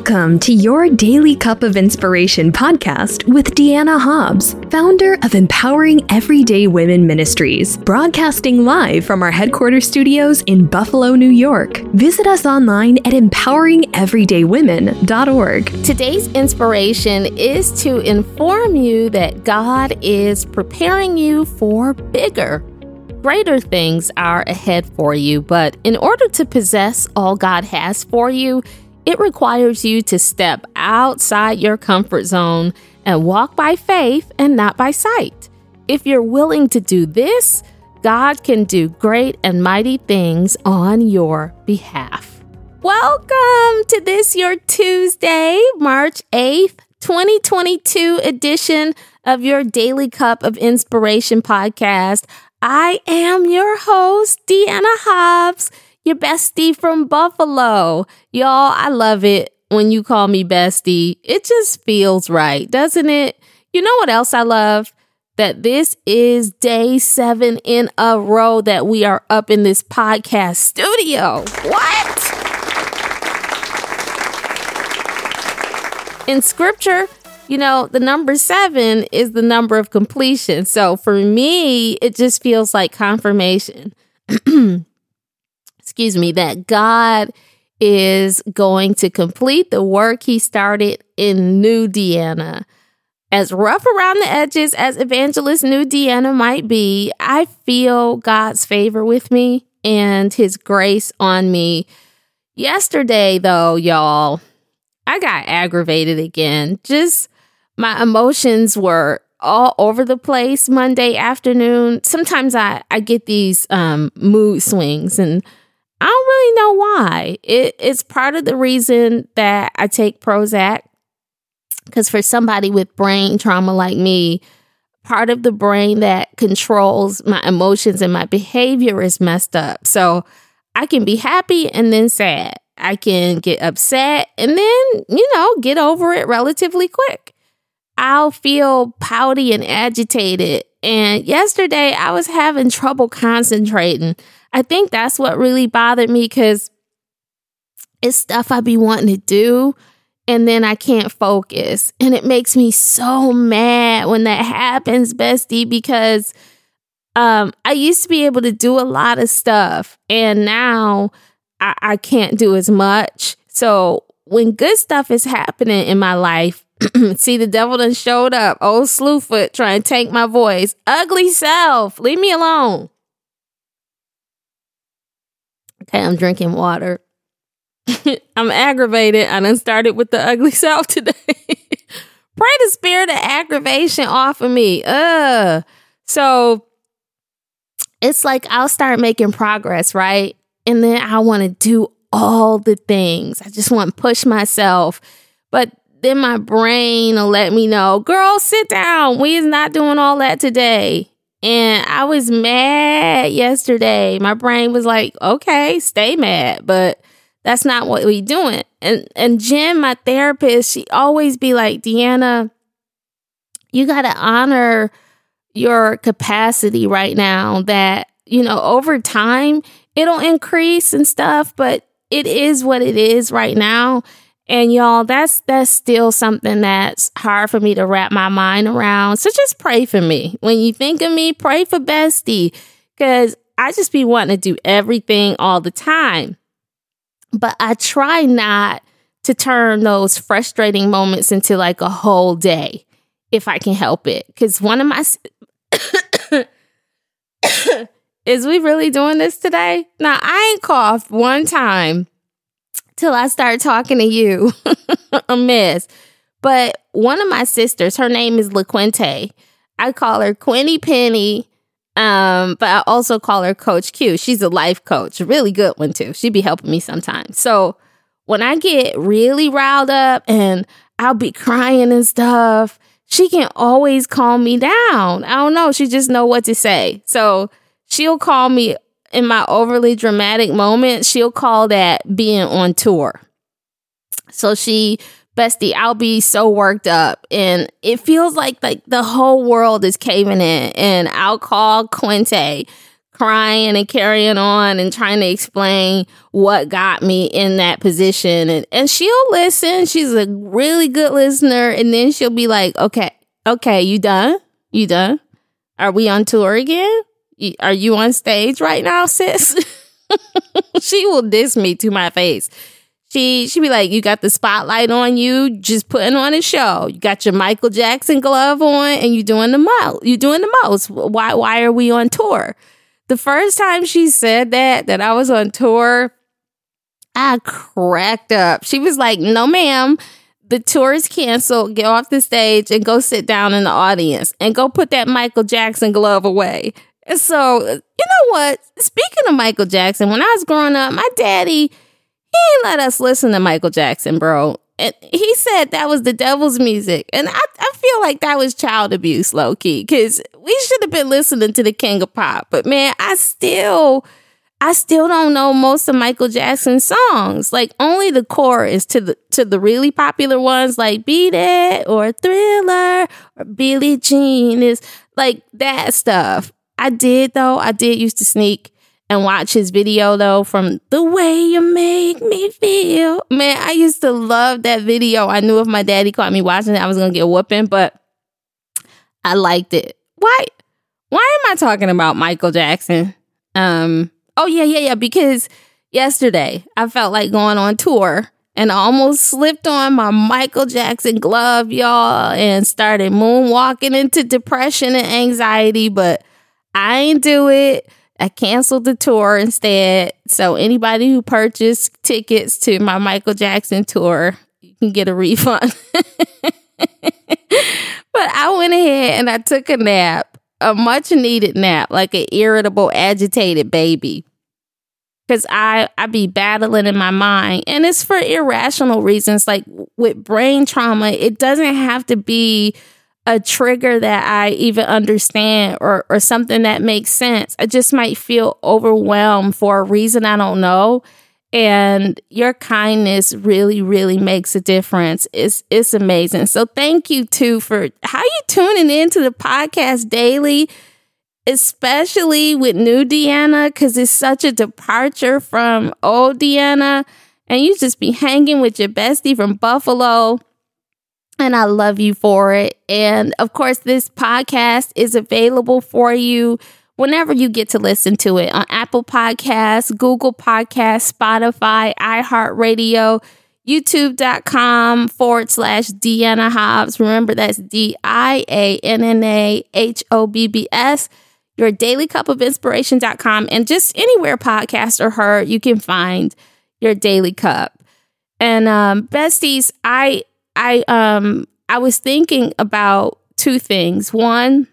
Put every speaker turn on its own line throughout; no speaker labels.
Welcome to your Daily Cup of Inspiration podcast with Deanna Hobbs, founder of Empowering Everyday Women Ministries, broadcasting live from our headquarters studios in Buffalo, New York. Visit us online at empoweringeverydaywomen.org.
Today's inspiration is to inform you that God is preparing you for bigger. Greater things are ahead for you, but in order to possess all God has for you, it requires you to step outside your comfort zone and walk by faith and not by sight. If you're willing to do this, God can do great and mighty things on your behalf. Welcome to this, your Tuesday, March 8th, 2022 edition of your Daily Cup of Inspiration podcast. I am your host, Deanna Hobbs your bestie from Buffalo. Y'all, I love it when you call me bestie. It just feels right, doesn't it? You know what else I love? That this is day seven in a row that we are up in this podcast studio. What? In scripture, you know, the number seven is the number of completion. So for me, it just feels like confirmation. excuse me, that God is going to complete the work he started in New Deanna. As rough around the edges as Evangelist New Deanna might be, I feel God's favor with me and his grace on me. Yesterday, though, y'all, I got aggravated again. Just my emotions were all over the place Monday afternoon. Sometimes I, I get these um, mood swings and I don't really know why. It, it's part of the reason that I take Prozac. Because for somebody with brain trauma like me, part of the brain that controls my emotions and my behavior is messed up. So I can be happy and then sad. I can get upset and then, you know, get over it relatively quick. I'll feel pouty and agitated. And yesterday I was having trouble concentrating. I think that's what really bothered me because it's stuff I be wanting to do and then I can't focus. And it makes me so mad when that happens, bestie, because um, I used to be able to do a lot of stuff and now I, I can't do as much. So when good stuff is happening in my life, see the devil done showed up. Old Slewfoot trying to take my voice. Ugly self, leave me alone. Okay, I'm drinking water. I'm aggravated. I done started with the ugly self today. Pray the spirit of aggravation off of me. Uh. So it's like I'll start making progress, right? And then I want to do all the things. I just want to push myself. But then my brain will let me know, girl, sit down. We is not doing all that today. And I was mad yesterday. My brain was like, okay, stay mad, but that's not what we doing. And and Jen, my therapist, she always be like, Deanna, you gotta honor your capacity right now that, you know, over time it'll increase and stuff, but it is what it is right now. And y'all, that's that's still something that's hard for me to wrap my mind around. So just pray for me. When you think of me, pray for Bestie. Cause I just be wanting to do everything all the time. But I try not to turn those frustrating moments into like a whole day if I can help it. Cause one of my is we really doing this today? Now I ain't coughed one time till I start talking to you. a mess. But one of my sisters, her name is LaQuinte. I call her Quinny Penny. Um, but I also call her Coach Q. She's a life coach, really good one too. She'd be helping me sometimes. So when I get really riled up and I'll be crying and stuff, she can always calm me down. I don't know. She just know what to say. So she'll call me in my overly dramatic moment, she'll call that being on tour. So she, bestie, I'll be so worked up and it feels like like the whole world is caving in. And I'll call Quinte crying and carrying on and trying to explain what got me in that position. And, and she'll listen. She's a really good listener. And then she'll be like, okay, okay, you done? You done? Are we on tour again? Are you on stage right now, sis? she will diss me to my face. She she be like, you got the spotlight on you, just putting on a show. You got your Michael Jackson glove on, and you doing the most. You doing the most. Why why are we on tour? The first time she said that that I was on tour, I cracked up. She was like, "No, ma'am." The tour is canceled. Get off the stage and go sit down in the audience and go put that Michael Jackson glove away. So, uh, you know what? Speaking of Michael Jackson, when I was growing up, my daddy he let us listen to Michael Jackson, bro. And he said that was the devil's music. And I, I feel like that was child abuse, low key, because we should have been listening to the King of Pop. But man, I still, I still don't know most of Michael Jackson's songs. Like only the chorus to the to the really popular ones like Beat It or Thriller or Billie Jean is like that stuff. I did though. I did used to sneak and watch his video though from the way you make me feel. Man, I used to love that video. I knew if my daddy caught me watching it, I was gonna get whooping, but I liked it. Why why am I talking about Michael Jackson? Um oh yeah, yeah, yeah, because yesterday I felt like going on tour and I almost slipped on my Michael Jackson glove, y'all, and started moonwalking into depression and anxiety, but I ain't do it. I canceled the tour instead. So anybody who purchased tickets to my Michael Jackson tour, you can get a refund. but I went ahead and I took a nap, a much needed nap, like an irritable, agitated baby. Cause I I be battling in my mind, and it's for irrational reasons. Like with brain trauma, it doesn't have to be a trigger that I even understand or or something that makes sense. I just might feel overwhelmed for a reason I don't know. And your kindness really, really makes a difference. It's it's amazing. So thank you too for how you tuning into the podcast daily, especially with new Deanna, because it's such a departure from old Deanna. And you just be hanging with your bestie from Buffalo and I love you for it. And of course, this podcast is available for you whenever you get to listen to it on Apple Podcasts, Google Podcasts, Spotify, iHeartRadio, youtube.com forward slash Deanna Hobbs. Remember, that's D I A N N A H O B B S. Your daily cup of inspiration.com and just anywhere podcast are heard, you can find your daily cup. And um, besties, I I um I was thinking about two things. One,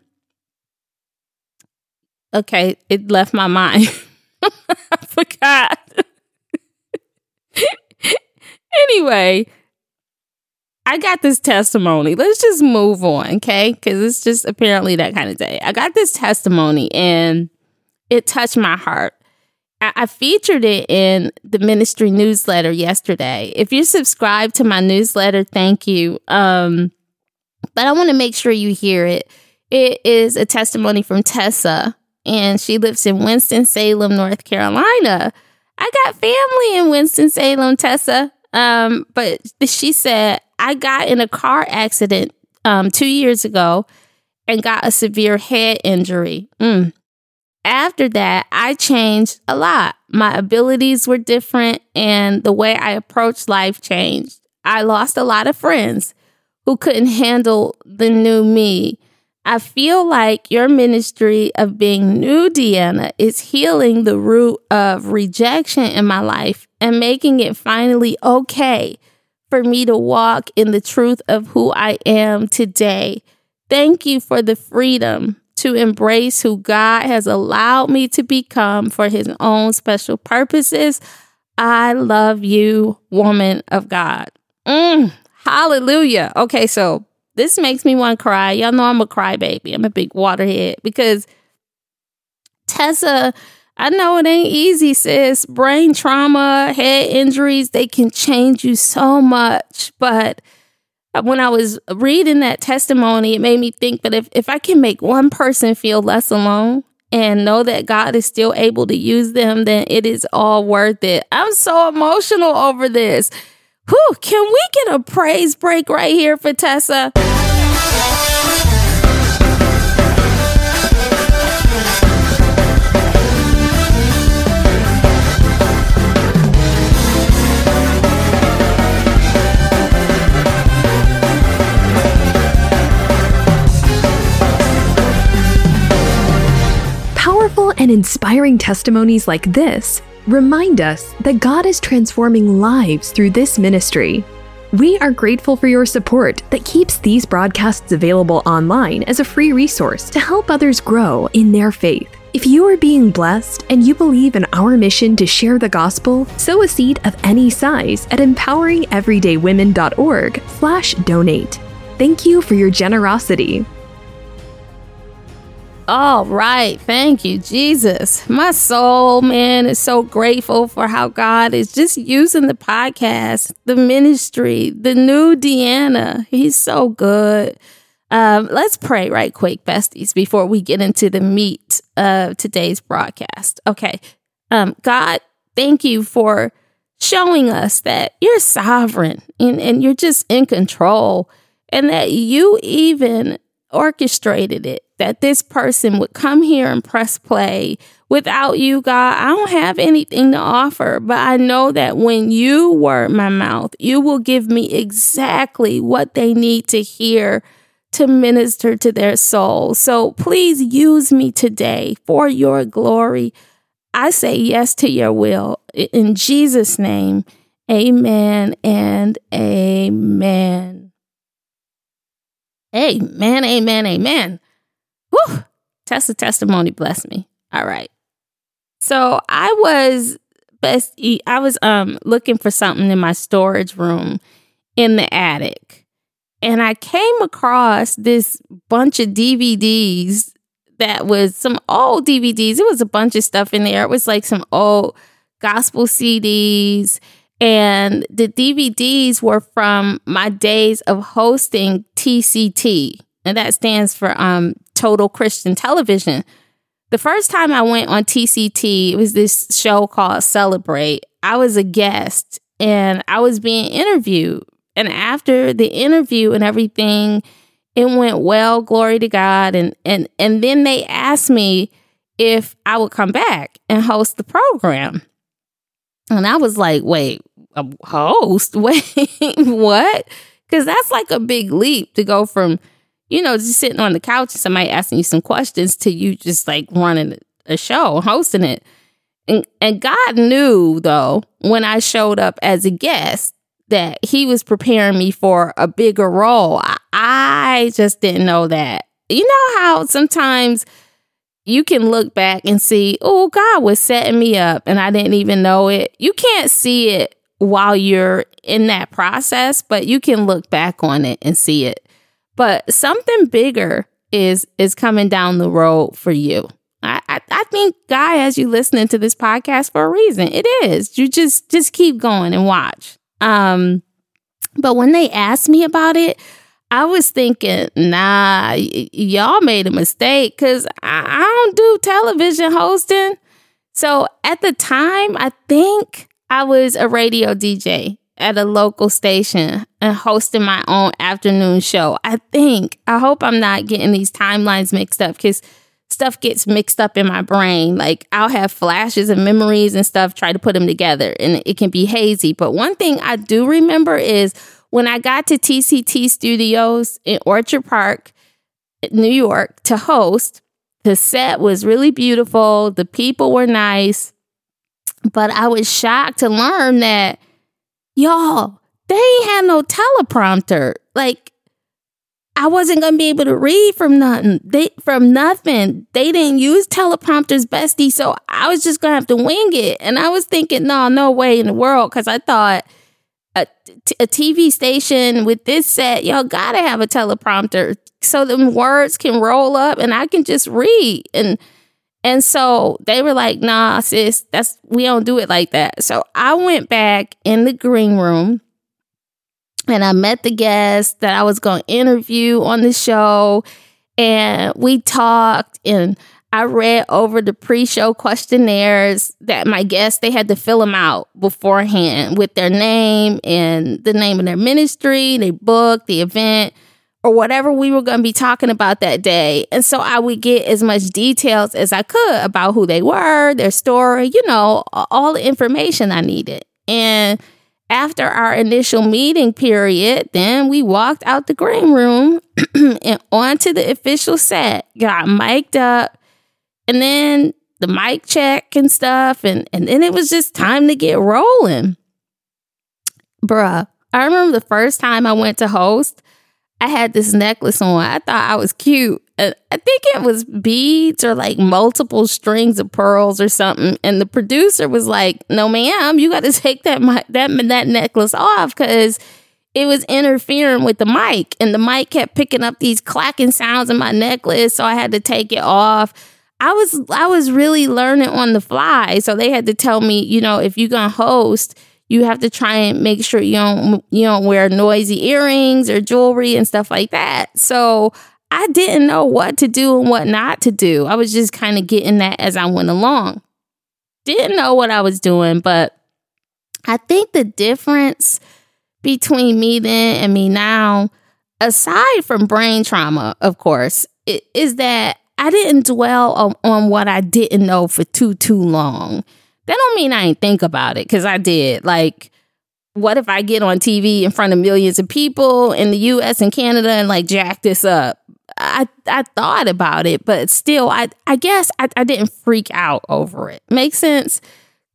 okay, it left my mind. I forgot. anyway, I got this testimony. Let's just move on, okay? Because it's just apparently that kind of day. I got this testimony and it touched my heart. I, featured it in the ministry newsletter yesterday. If you subscribe to my newsletter, thank you. Um, but I want to make sure you hear it. It is a testimony from Tessa, and she lives in Winston-Salem, North Carolina. I got family in Winston-Salem, Tessa. Um, but she said, I got in a car accident um, two years ago and got a severe head injury. Mm after that, I changed a lot. My abilities were different and the way I approached life changed. I lost a lot of friends who couldn't handle the new me. I feel like your ministry of being new Deanna is healing the root of rejection in my life and making it finally okay for me to walk in the truth of who I am today. Thank you for the freedom to embrace who God has allowed me to become for his own special purposes. I love you, woman of God. Mm, hallelujah. Okay, so this makes me want to cry. Y'all know I'm a crybaby. I'm a big waterhead because Tessa, I know it ain't easy, sis. Brain trauma, head injuries, they can change you so much. But when I was reading that testimony, it made me think, but if, if I can make one person feel less alone and know that God is still able to use them, then it is all worth it. I'm so emotional over this. Whew, can we get a praise break right here for Tessa?
Powerful and inspiring testimonies like this remind us that God is transforming lives through this ministry. We are grateful for your support that keeps these broadcasts available online as a free resource to help others grow in their faith. If you are being blessed and you believe in our mission to share the gospel, sow a seed of any size at empoweringeverydaywomen.org/donate. Thank you for your generosity.
All right. Thank you, Jesus. My soul, man, is so grateful for how God is just using the podcast, the ministry, the new Deanna. He's so good. Um, let's pray right quick, besties, before we get into the meat of today's broadcast. Okay. Um, God, thank you for showing us that you're sovereign and, and you're just in control and that you even orchestrated it that this person would come here and press play. Without you, God, I don't have anything to offer, but I know that when you word my mouth, you will give me exactly what they need to hear to minister to their soul. So please use me today for your glory. I say yes to your will. In Jesus' name, amen and amen. Amen, amen, amen. Whew, Tessa testimony bless me. All right. So I was best I was um looking for something in my storage room in the attic. And I came across this bunch of DVDs that was some old DVDs. It was a bunch of stuff in there. It was like some old gospel CDs and the DVDs were from my days of hosting TCT and that stands for um, Total Christian Television. The first time I went on TCT, it was this show called Celebrate. I was a guest and I was being interviewed. And after the interview and everything, it went well, glory to God. And and and then they asked me if I would come back and host the program. And I was like, wait, a host? Wait, what? Because that's like a big leap to go from you know, just sitting on the couch and somebody asking you some questions to you just like running a show, hosting it. And, and God knew though, when I showed up as a guest, that he was preparing me for a bigger role. I, I just didn't know that. You know how sometimes you can look back and see, oh, God was setting me up and I didn't even know it. You can't see it while you're in that process, but you can look back on it and see it but something bigger is is coming down the road for you. I, I, I think guy, as you listening to this podcast for a reason. It is. You just just keep going and watch. Um, but when they asked me about it, I was thinking, nah, y- y'all made a mistake because I, I don't do television hosting. So at the time, I think I was a radio DJ at a local station and hosting my own afternoon show. I think, I hope I'm not getting these timelines mixed up because stuff gets mixed up in my brain. Like I'll have flashes and memories and stuff, try to put them together and it can be hazy. But one thing I do remember is when I got to TCT Studios in Orchard Park, New York to host, the set was really beautiful. The people were nice. But I was shocked to learn that y'all, they ain't had no teleprompter. Like, I wasn't gonna be able to read from nothing. They from nothing. They didn't use teleprompters, bestie. So I was just gonna have to wing it. And I was thinking, no, no way in the world, because I thought a, a TV station with this set, y'all gotta have a teleprompter so the words can roll up and I can just read. And and so they were like, nah, sis, that's we don't do it like that. So I went back in the green room and I met the guest that I was going to interview on the show. And we talked, and I read over the pre-show questionnaires that my guests they had to fill them out beforehand with their name and the name of their ministry, their book, the event, or whatever we were going to be talking about that day. And so I would get as much details as I could about who they were, their story, you know, all the information I needed. And after our initial meeting period, then we walked out the green room and onto the official set, got mic'd up, and then the mic check and stuff, and, and then it was just time to get rolling. Bruh, I remember the first time I went to host, I had this necklace on. I thought I was cute. Uh, I think it was beads or like multiple strings of pearls or something. And the producer was like, "No, ma'am, you got to take that that that necklace off because." It was interfering with the mic, and the mic kept picking up these clacking sounds in my necklace, so I had to take it off. I was I was really learning on the fly, so they had to tell me, you know, if you're gonna host, you have to try and make sure you don't you don't wear noisy earrings or jewelry and stuff like that. So I didn't know what to do and what not to do. I was just kind of getting that as I went along. Didn't know what I was doing, but I think the difference between me then and me now, aside from brain trauma, of course, is that I didn't dwell on, on what I didn't know for too too long. That don't mean I ain't think about it because I did. Like, what if I get on TV in front of millions of people in the US and Canada and like jack this up? I I thought about it, but still, I I guess I, I didn't freak out over it. Makes sense?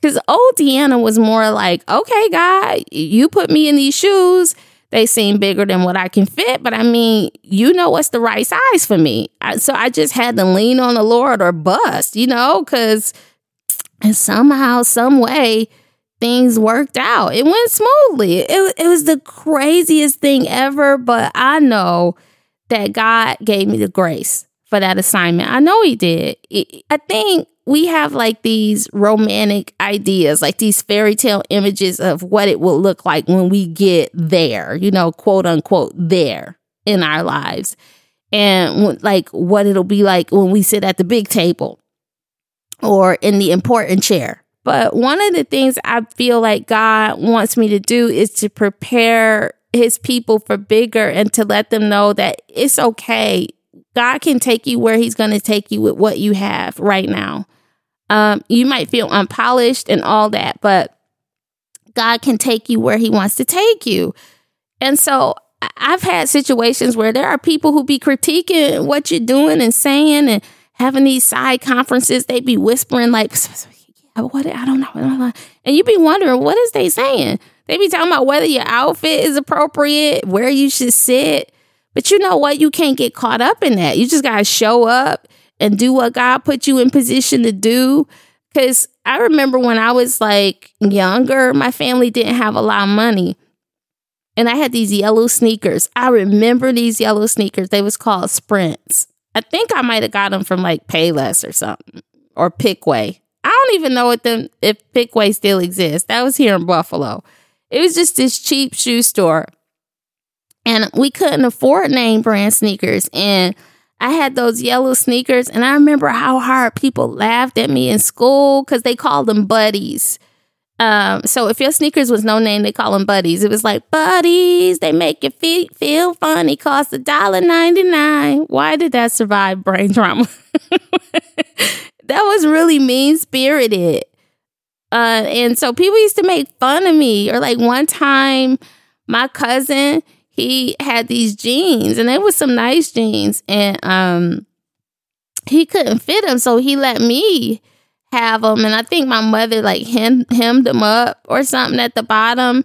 Because old Deanna was more like, okay, God, you put me in these shoes. They seem bigger than what I can fit, but I mean, you know what's the right size for me. I, so I just had to lean on the Lord or bust, you know, because and somehow, some way, things worked out. It went smoothly. It, it was the craziest thing ever, but I know that God gave me the grace for that assignment. I know He did. I think we have like these romantic ideas, like these fairy tale images of what it will look like when we get there, you know, quote unquote, there in our lives. And like what it'll be like when we sit at the big table or in the important chair. But one of the things I feel like God wants me to do is to prepare his people for bigger and to let them know that it's okay. God can take you where he's going to take you with what you have right now. Um, you might feel unpolished and all that, but God can take you where he wants to take you. And so I've had situations where there are people who be critiquing what you're doing and saying and having these side conferences. They'd be whispering like, what? I don't know. And you'd be wondering, what is they saying? They'd be talking about whether your outfit is appropriate, where you should sit. But you know what? You can't get caught up in that. You just got to show up and do what God put you in position to do. Because I remember when I was like younger, my family didn't have a lot of money. And I had these yellow sneakers. I remember these yellow sneakers. They was called Sprints. I think I might have got them from like Payless or something or Pickway. I don't even know if them if Pickway still exists. That was here in Buffalo. It was just this cheap shoe store. And we couldn't afford name brand sneakers. And I had those yellow sneakers. And I remember how hard people laughed at me in school because they called them buddies. Um, so if your sneakers was no name, they call them buddies. It was like buddies. They make your feet feel funny. Cost a dollar ninety nine. Why did that survive brain trauma? that was really mean spirited. Uh, and so people used to make fun of me. Or like one time, my cousin he had these jeans, and they were some nice jeans, and um, he couldn't fit them, so he let me have them. And I think my mother like hem- hemmed them up or something at the bottom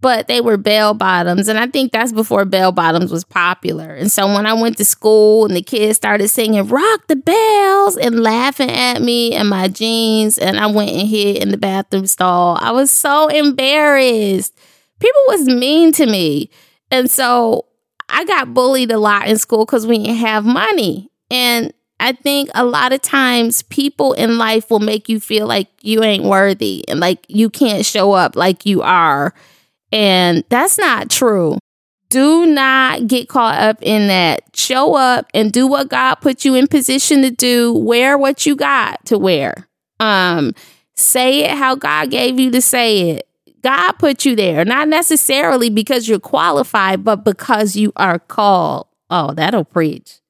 but they were bell bottoms. And I think that's before bell bottoms was popular. And so when I went to school and the kids started singing Rock the Bells and laughing at me and my jeans, and I went and hid in the bathroom stall, I was so embarrassed. People was mean to me. And so I got bullied a lot in school because we didn't have money. And I think a lot of times people in life will make you feel like you ain't worthy and like you can't show up like you are and that's not true. Do not get caught up in that. Show up and do what God put you in position to do. Wear what you got to wear. Um, say it how God gave you to say it. God put you there, not necessarily because you're qualified, but because you are called. Oh, that'll preach.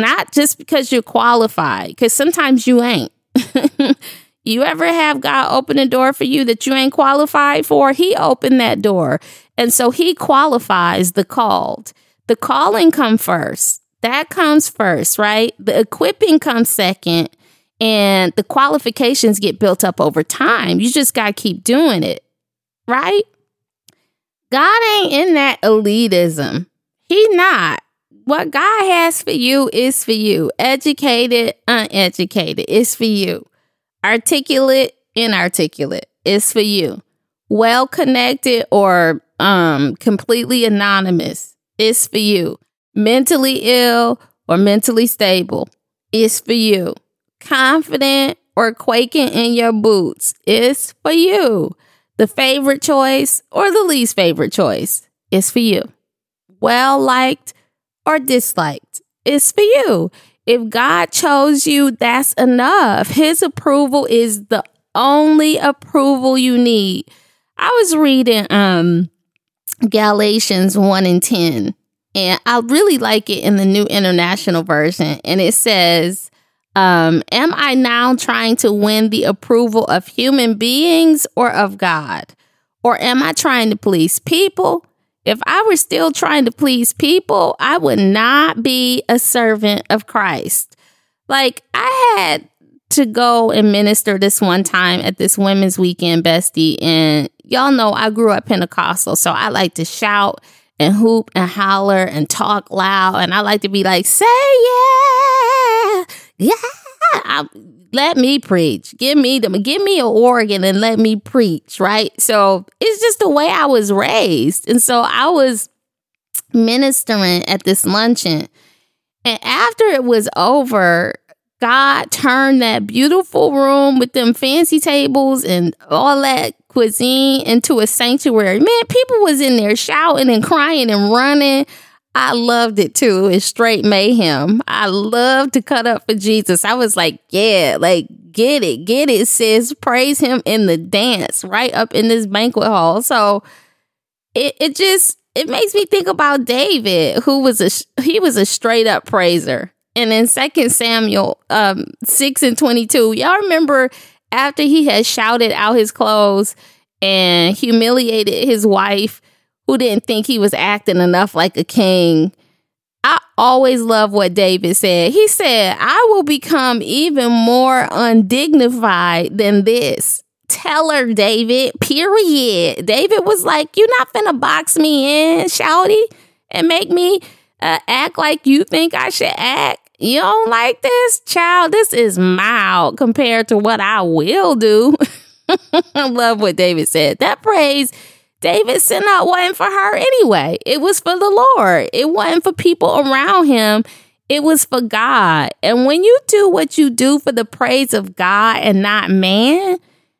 Not just because you're qualified, because sometimes you ain't. you ever have God open a door for you that you ain't qualified for? He opened that door. And so he qualifies the called. The calling come first. That comes first, right? The equipping comes second and the qualifications get built up over time. You just got to keep doing it right? God ain't in that elitism. He not. What God has for you is for you. Educated, uneducated, it's for you. Articulate, inarticulate, it's for you. Well connected or um completely anonymous, it's for you. Mentally ill or mentally stable, it's for you. Confident or quaking in your boots, it's for you. The favorite choice or the least favorite choice is for you. Well liked or disliked is for you. If God chose you, that's enough. His approval is the only approval you need. I was reading um Galatians 1 and 10, and I really like it in the New International Version. And it says, um, am I now trying to win the approval of human beings or of God? Or am I trying to please people? If I were still trying to please people, I would not be a servant of Christ. Like, I had to go and minister this one time at this women's weekend bestie. And y'all know I grew up Pentecostal, so I like to shout and hoop and holler and talk loud. And I like to be like, say yeah, yeah, I, let me preach. Give me them. Give me an organ and let me preach. Right. So it's just the way I was raised, and so I was ministering at this luncheon, and after it was over. God turned that beautiful room with them fancy tables and all that cuisine into a sanctuary. Man, people was in there shouting and crying and running. I loved it too. It's straight mayhem. I love to cut up for Jesus. I was like, yeah, like get it, get it, sis. Praise him in the dance right up in this banquet hall. So it, it just it makes me think about David, who was a he was a straight up praiser. And in Second Samuel um, 6 and 22, y'all remember after he had shouted out his clothes and humiliated his wife who didn't think he was acting enough like a king. I always love what David said. He said, I will become even more undignified than this. Tell her, David, period. David was like, You're not finna box me in, shouty, and make me uh, act like you think I should act. You don't like this? Child, this is mild compared to what I will do. I love what David said. That praise David sent out wasn't for her anyway. It was for the Lord. It wasn't for people around him. It was for God. And when you do what you do for the praise of God and not man,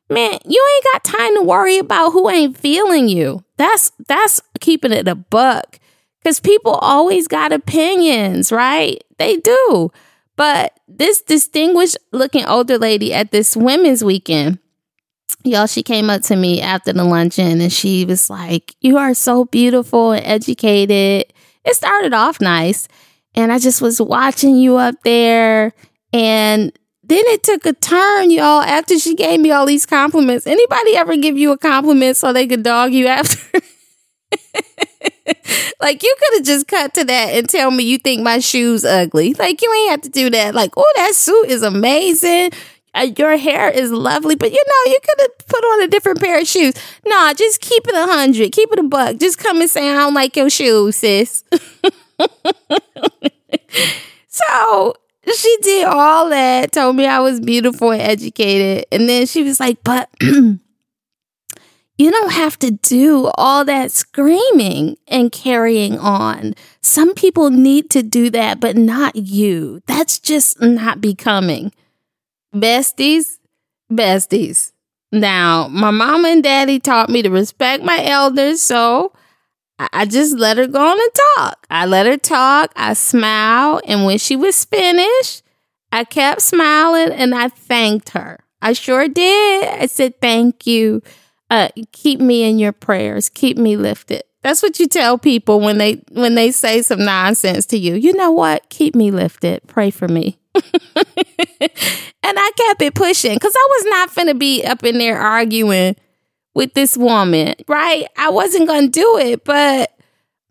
man, you ain't got time to worry about who ain't feeling you. That's that's keeping it a buck. Cause people always got opinions, right? They do. But this distinguished looking older lady at this women's weekend, y'all, she came up to me after the luncheon and she was like, You are so beautiful and educated. It started off nice. And I just was watching you up there. And then it took a turn, y'all, after she gave me all these compliments. Anybody ever give you a compliment so they could dog you after? like you could have just cut to that and tell me you think my shoes ugly. Like you ain't have to do that. Like, oh, that suit is amazing. Uh, your hair is lovely, but you know, you could have put on a different pair of shoes. Nah, just keep it a hundred, keep it a buck. Just come and say, I don't like your shoes, sis. so she did all that, told me I was beautiful and educated. And then she was like, but you don't have to do all that screaming and carrying on. Some people need to do that, but not you. That's just not becoming besties, besties. Now, my mama and daddy taught me to respect my elders, so I just let her go on and talk. I let her talk. I smiled. And when she was finished, I kept smiling and I thanked her. I sure did. I said, thank you. Uh, keep me in your prayers. Keep me lifted. That's what you tell people when they when they say some nonsense to you. You know what? Keep me lifted. Pray for me. and I kept it pushing because I was not finna be up in there arguing with this woman, right? I wasn't gonna do it, but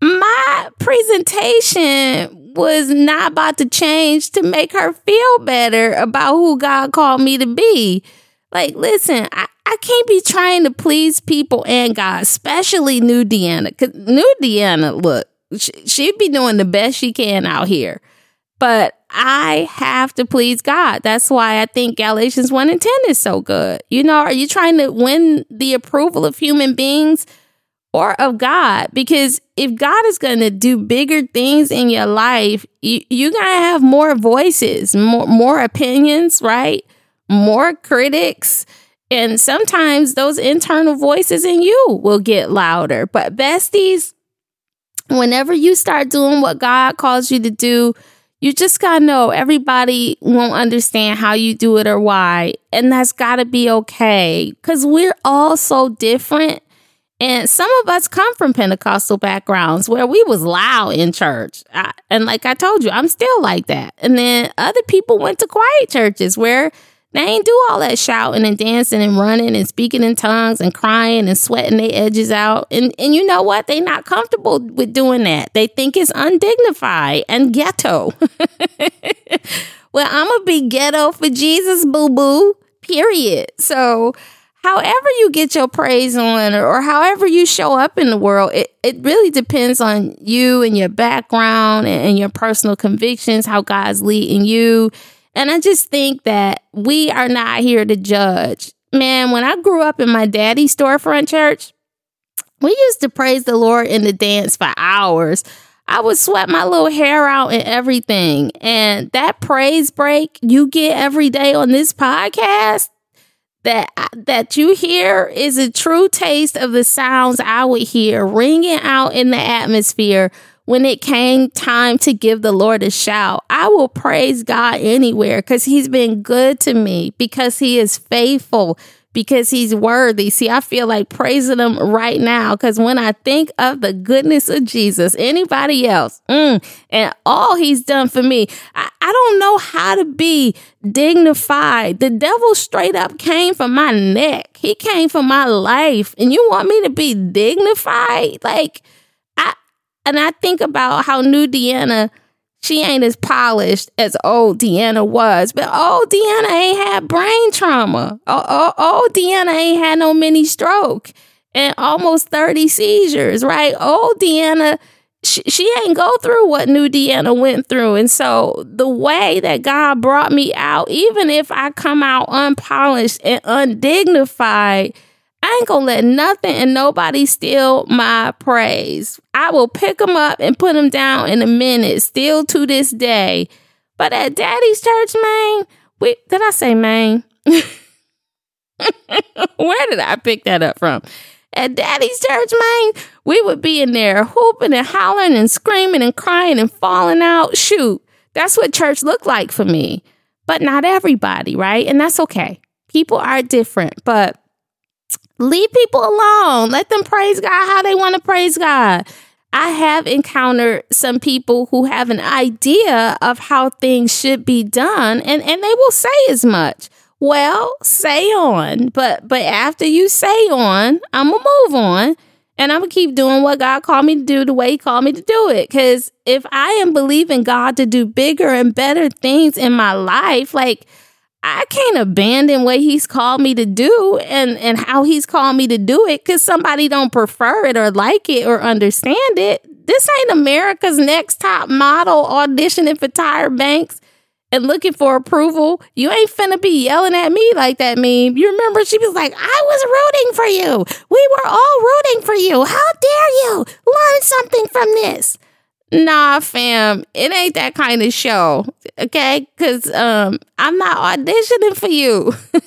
my presentation was not about to change to make her feel better about who God called me to be. Like, listen, I, I can't be trying to please people and God, especially new Deanna. Cause new Deanna, look, she, she'd be doing the best she can out here. But I have to please God. That's why I think Galatians 1 and 10 is so good. You know, are you trying to win the approval of human beings or of God? Because if God is going to do bigger things in your life, you, you're going to have more voices, more, more opinions, right? More critics. And sometimes those internal voices in you will get louder. But besties, whenever you start doing what God calls you to do, you just gotta know everybody won't understand how you do it or why. And that's gotta be okay. Cause we're all so different. And some of us come from Pentecostal backgrounds where we was loud in church. I, and like I told you, I'm still like that. And then other people went to quiet churches where they ain't do all that shouting and dancing and running and speaking in tongues and crying and sweating their edges out. And and you know what? They not comfortable with doing that. They think it's undignified and ghetto. well, I'm gonna be ghetto for Jesus, boo boo. Period. So however you get your praise on or, or, however you show up in the world, it, it really depends on you and your background and, and your personal convictions, how God's leading you and I just think that we are not here to judge. Man, when I grew up in my daddy's storefront church, we used to praise the Lord in the dance for hours. I would sweat my little hair out and everything. And that praise break you get every day on this podcast that that you hear is a true taste of the sounds I would hear ringing out in the atmosphere when it came time to give the Lord a shout, I will praise God anywhere because He's been good to me, because He is faithful, because He's worthy. See, I feel like praising Him right now because when I think of the goodness of Jesus, anybody else, mm, and all He's done for me, I, I don't know how to be dignified. The devil straight up came for my neck, He came for my life. And you want me to be dignified? Like, and I think about how new Deanna, she ain't as polished as old Deanna was, but old Deanna ain't had brain trauma. Old, old Deanna ain't had no mini stroke and almost 30 seizures, right? Old Deanna, she, she ain't go through what new Deanna went through. And so the way that God brought me out, even if I come out unpolished and undignified, I ain't gonna let nothing and nobody steal my praise. I will pick them up and put them down in a minute, still to this day. But at Daddy's church, man, we, did I say man? Where did I pick that up from? At Daddy's church, man, we would be in there hooping and hollering and screaming and crying and falling out. Shoot, that's what church looked like for me. But not everybody, right? And that's okay. People are different, but Leave people alone. Let them praise God how they want to praise God. I have encountered some people who have an idea of how things should be done and, and they will say as much. Well, say on, but but after you say on, I'm gonna move on and I'm gonna keep doing what God called me to do the way He called me to do it. Cause if I am believing God to do bigger and better things in my life, like I can't abandon what he's called me to do and and how he's called me to do it cuz somebody don't prefer it or like it or understand it. This ain't America's next top model auditioning for Tyra Banks and looking for approval. You ain't finna be yelling at me like that meme. You remember she was like, "I was rooting for you. We were all rooting for you. How dare you learn something from this?" Nah, fam, it ain't that kind of show. Okay. Cause um I'm not auditioning for you.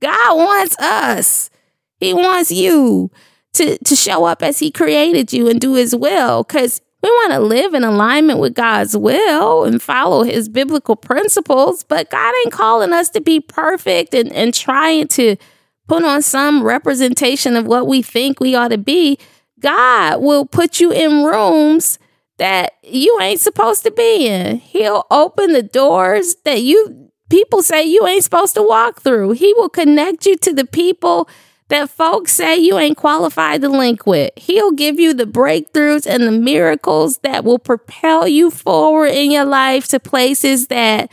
God wants us. He wants you to, to show up as He created you and do His will. Because we want to live in alignment with God's will and follow His biblical principles. But God ain't calling us to be perfect and, and trying to put on some representation of what we think we ought to be. God will put you in rooms that you ain't supposed to be in. He'll open the doors that you people say you ain't supposed to walk through. He will connect you to the people that folks say you ain't qualified to link with. He'll give you the breakthroughs and the miracles that will propel you forward in your life to places that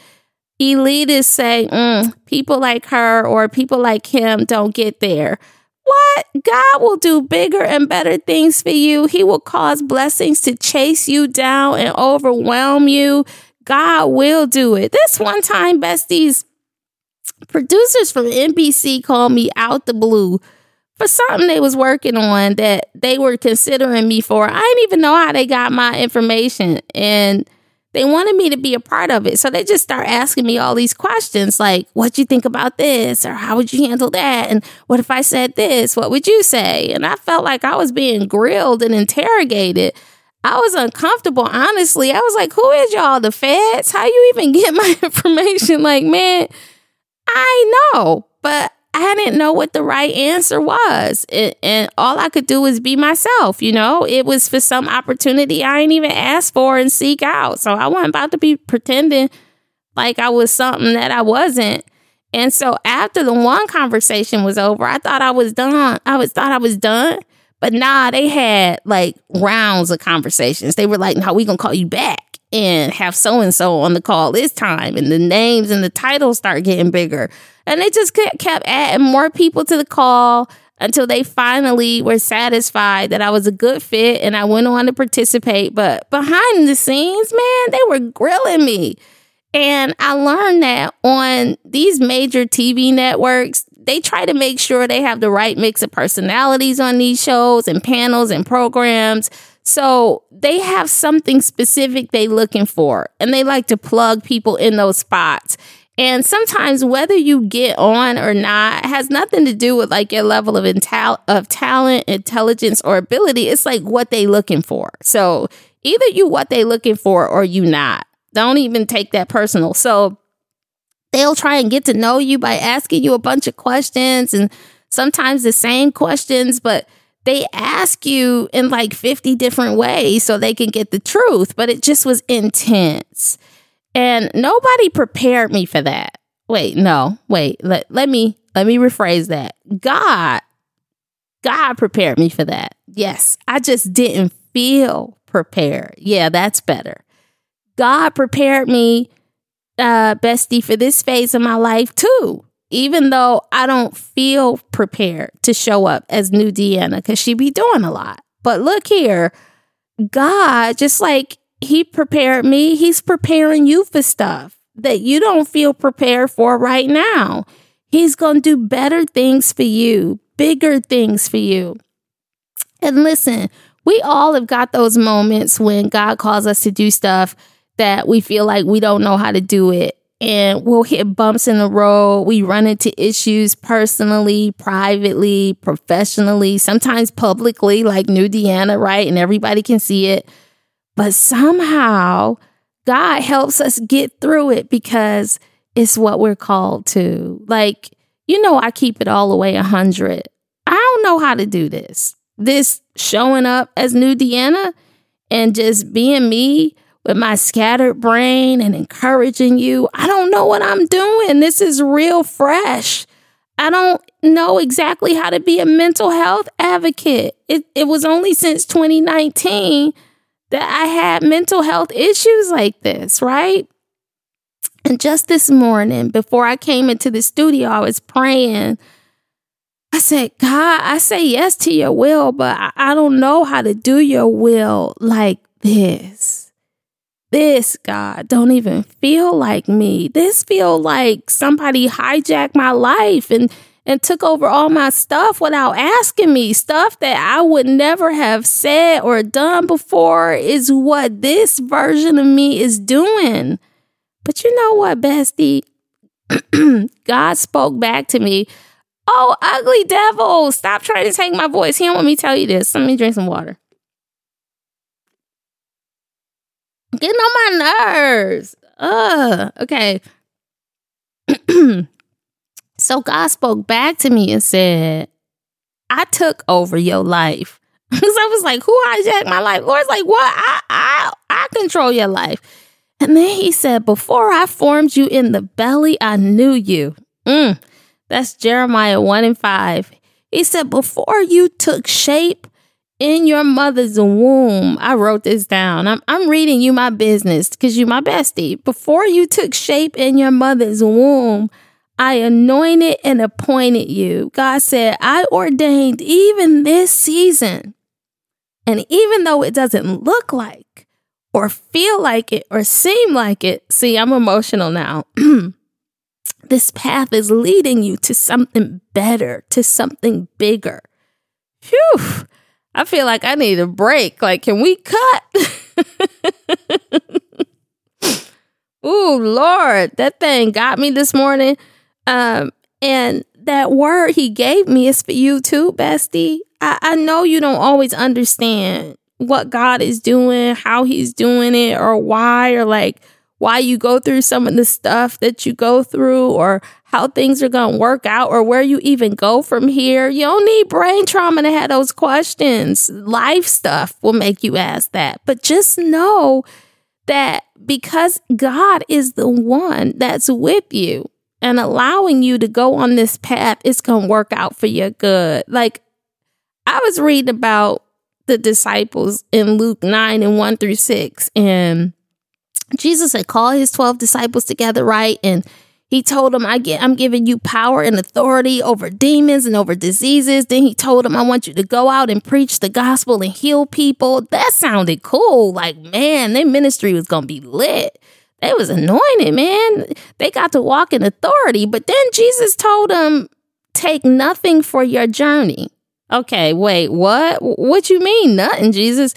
elitists say mm, people like her or people like him don't get there. What? God will do bigger and better things for you. He will cause blessings to chase you down and overwhelm you. God will do it. This one time, besties, producers from NBC called me out the blue for something they was working on that they were considering me for. I didn't even know how they got my information and they wanted me to be a part of it. So they just start asking me all these questions like, what do you think about this? Or how would you handle that? And what if I said this? What would you say? And I felt like I was being grilled and interrogated. I was uncomfortable, honestly. I was like, who is y'all? The feds? How you even get my information? Like, man, I know, but I didn't know what the right answer was. And, and, all I could do was be myself, you know? It was for some opportunity I ain't even asked for and seek out. So I wasn't about to be pretending like I was something that I wasn't. And so after the one conversation was over, I thought I was done. I was thought I was done. But nah, they had like rounds of conversations. They were like, "No, we gonna call you back and have so and so on the call this time," and the names and the titles start getting bigger. And they just kept adding more people to the call until they finally were satisfied that I was a good fit and I went on to participate. But behind the scenes, man, they were grilling me. And I learned that on these major TV networks, they try to make sure they have the right mix of personalities on these shows and panels and programs. So they have something specific they're looking for and they like to plug people in those spots. And sometimes whether you get on or not has nothing to do with like your level of intel- of talent, intelligence, or ability. It's like what they looking for. So either you what they looking for or you not. Don't even take that personal. So they'll try and get to know you by asking you a bunch of questions and sometimes the same questions, but they ask you in like 50 different ways so they can get the truth. But it just was intense. And nobody prepared me for that. Wait, no, wait, let, let me let me rephrase that. God, God prepared me for that. Yes, I just didn't feel prepared. Yeah, that's better. God prepared me, uh, bestie, for this phase of my life too. Even though I don't feel prepared to show up as new Deanna, because she be doing a lot. But look here, God, just like he prepared me. He's preparing you for stuff that you don't feel prepared for right now. He's going to do better things for you, bigger things for you. And listen, we all have got those moments when God calls us to do stuff that we feel like we don't know how to do it. And we'll hit bumps in the road. We run into issues personally, privately, professionally, sometimes publicly, like New Deanna, right? And everybody can see it. But somehow God helps us get through it because it's what we're called to. Like, you know, I keep it all the way 100. I don't know how to do this. This showing up as new Deanna and just being me with my scattered brain and encouraging you. I don't know what I'm doing. This is real fresh. I don't know exactly how to be a mental health advocate. It, it was only since 2019 that I had mental health issues like this, right? And just this morning, before I came into the studio, I was praying. I said, God, I say yes to your will, but I don't know how to do your will like this. This, God, don't even feel like me. This feel like somebody hijacked my life and and took over all my stuff without asking me. Stuff that I would never have said or done before is what this version of me is doing. But you know what, bestie? God spoke back to me Oh, ugly devil, stop trying to take my voice. He don't want me to tell you this. Let me drink some water. Getting on my nerves. Ugh. Okay. so God spoke back to me and said, I took over your life. Because I was like, who hijacked my life? Or Lord's like, what? I, I, I control your life. And then he said, before I formed you in the belly, I knew you. Mm. That's Jeremiah 1 and 5. He said, Before you took shape in your mother's womb, I wrote this down. I'm, I'm reading you my business because you're my bestie. Before you took shape in your mother's womb, I anointed and appointed you. God said, I ordained even this season. And even though it doesn't look like or feel like it or seem like it, see, I'm emotional now. This path is leading you to something better, to something bigger. Phew. I feel like I need a break. Like, can we cut? Ooh, Lord, that thing got me this morning. Um, and that word he gave me is for you too, bestie. I, I know you don't always understand what God is doing, how he's doing it, or why, or like why you go through some of the stuff that you go through or how things are going to work out or where you even go from here. You don't need brain trauma to have those questions. Life stuff will make you ask that. But just know that because God is the one that's with you and allowing you to go on this path, it's going to work out for your good. Like I was reading about the disciples in Luke 9 and 1 through 6 and Jesus had called his 12 disciples together, right? And he told them, I get, I'm giving you power and authority over demons and over diseases. Then he told them, I want you to go out and preach the gospel and heal people. That sounded cool. Like, man, their ministry was going to be lit. They was anointed, man. They got to walk in authority. But then Jesus told them, take nothing for your journey. Okay, wait, what? What you mean, nothing, Jesus?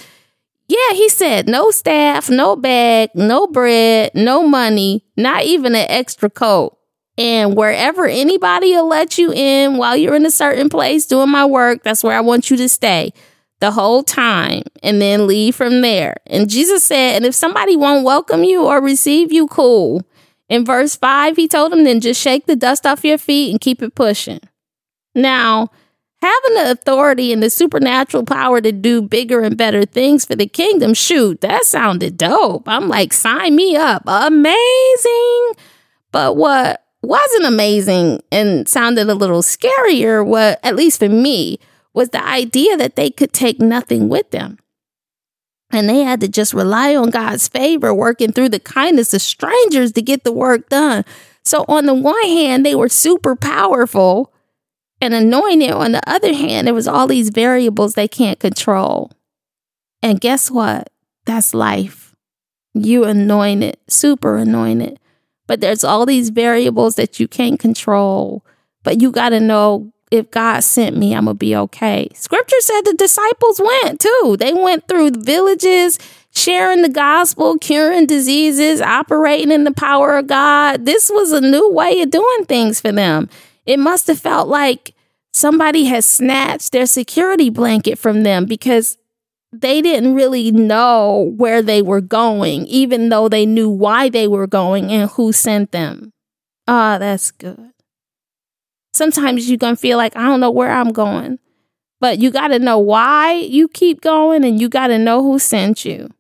Yeah, he said no staff, no bag, no bread, no money, not even an extra coat. And wherever anybody will let you in while you're in a certain place doing my work, that's where I want you to stay the whole time and then leave from there. And Jesus said, and if somebody won't welcome you or receive you, cool. In verse 5, he told him, then just shake the dust off your feet and keep it pushing. Now, having the authority and the supernatural power to do bigger and better things for the kingdom, shoot, that sounded dope. I'm like, sign me up. Amazing. But what wasn't amazing and sounded a little scarier, what at least for me, was the idea that they could take nothing with them. And they had to just rely on God's favor, working through the kindness of strangers to get the work done. So, on the one hand, they were super powerful, and anointed, on the other hand, there was all these variables they can't control. And guess what? That's life. You anointed, super anointed. But there's all these variables that you can't control. But you got to know if God sent me, I'm going to be okay. Scripture said the disciples went too. They went through villages, sharing the gospel, curing diseases, operating in the power of God. This was a new way of doing things for them it must have felt like somebody has snatched their security blanket from them because they didn't really know where they were going, even though they knew why they were going and who sent them. Ah, oh, that's good. Sometimes you're going to feel like, I don't know where I'm going, but you got to know why you keep going and you got to know who sent you.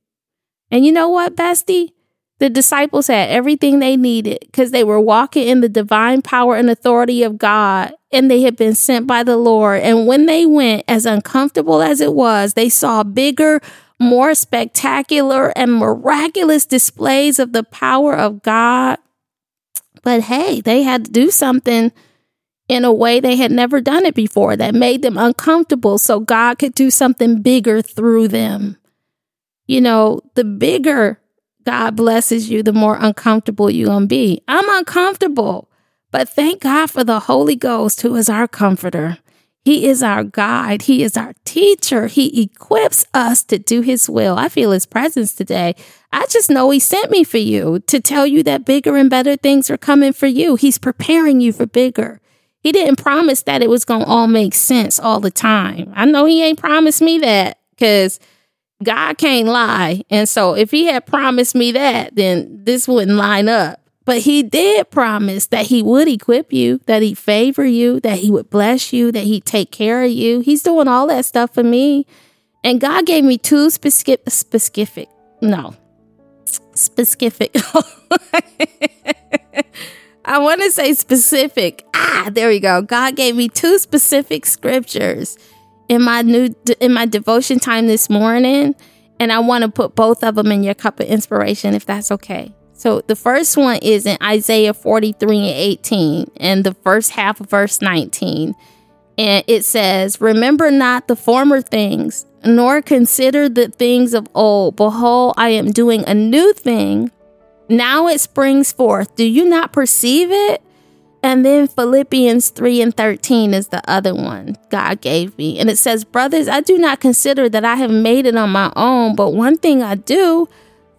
And you know what, bestie? The disciples had everything they needed because they were walking in the divine power and authority of God and they had been sent by the Lord. And when they went, as uncomfortable as it was, they saw bigger, more spectacular, and miraculous displays of the power of God. But hey, they had to do something in a way they had never done it before that made them uncomfortable so God could do something bigger through them. You know, the bigger God blesses you, the more uncomfortable you're going to be. I'm uncomfortable, but thank God for the Holy Ghost who is our comforter. He is our guide. He is our teacher. He equips us to do His will. I feel His presence today. I just know He sent me for you to tell you that bigger and better things are coming for you. He's preparing you for bigger. He didn't promise that it was going to all make sense all the time. I know he ain't promised me that because God can't lie. And so if he had promised me that, then this wouldn't line up. But he did promise that he would equip you, that he'd favor you, that he would bless you, that he'd take care of you. He's doing all that stuff for me. And God gave me two specific, specific, no, specific. I want to say specific. Ah, there we go. God gave me two specific scriptures in my new in my devotion time this morning, and I want to put both of them in your cup of inspiration if that's okay. So the first one is in Isaiah 43 and 18 and the first half of verse 19. And it says, Remember not the former things, nor consider the things of old. Behold, I am doing a new thing. Now it springs forth. Do you not perceive it? And then Philippians 3 and 13 is the other one God gave me. And it says, Brothers, I do not consider that I have made it on my own, but one thing I do,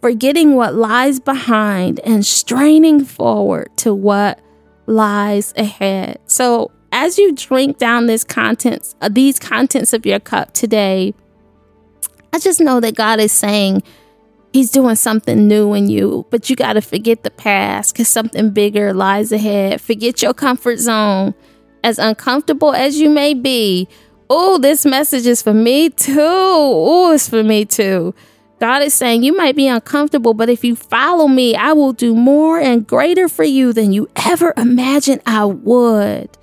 forgetting what lies behind and straining forward to what lies ahead. So as you drink down this contents, uh, these contents of your cup today, I just know that God is saying, He's doing something new in you, but you got to forget the past because something bigger lies ahead. Forget your comfort zone. As uncomfortable as you may be, oh, this message is for me too. Oh, it's for me too. God is saying, You might be uncomfortable, but if you follow me, I will do more and greater for you than you ever imagined I would.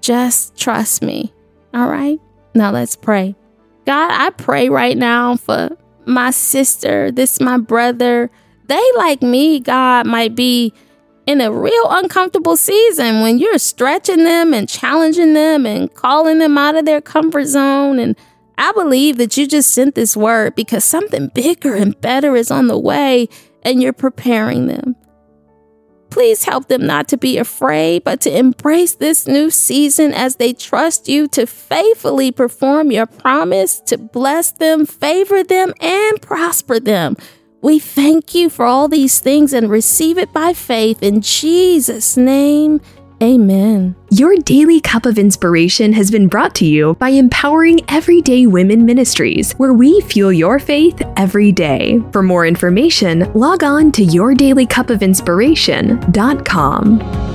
Just trust me. All right? Now let's pray. God, I pray right now for my sister, this my brother. They like me, God, might be in a real uncomfortable season when you're stretching them and challenging them and calling them out of their comfort zone. And I believe that you just sent this word because something bigger and better is on the way and you're preparing them. Please help them not to be afraid, but to embrace this new season as they trust you to faithfully perform your promise to bless them, favor them, and prosper them. We thank you for all these things and receive it by faith in Jesus' name. Amen.
Your daily cup of inspiration has been brought to you by Empowering Everyday Women Ministries, where we fuel your faith every day. For more information, log on to yourdailycupofinspiration.com.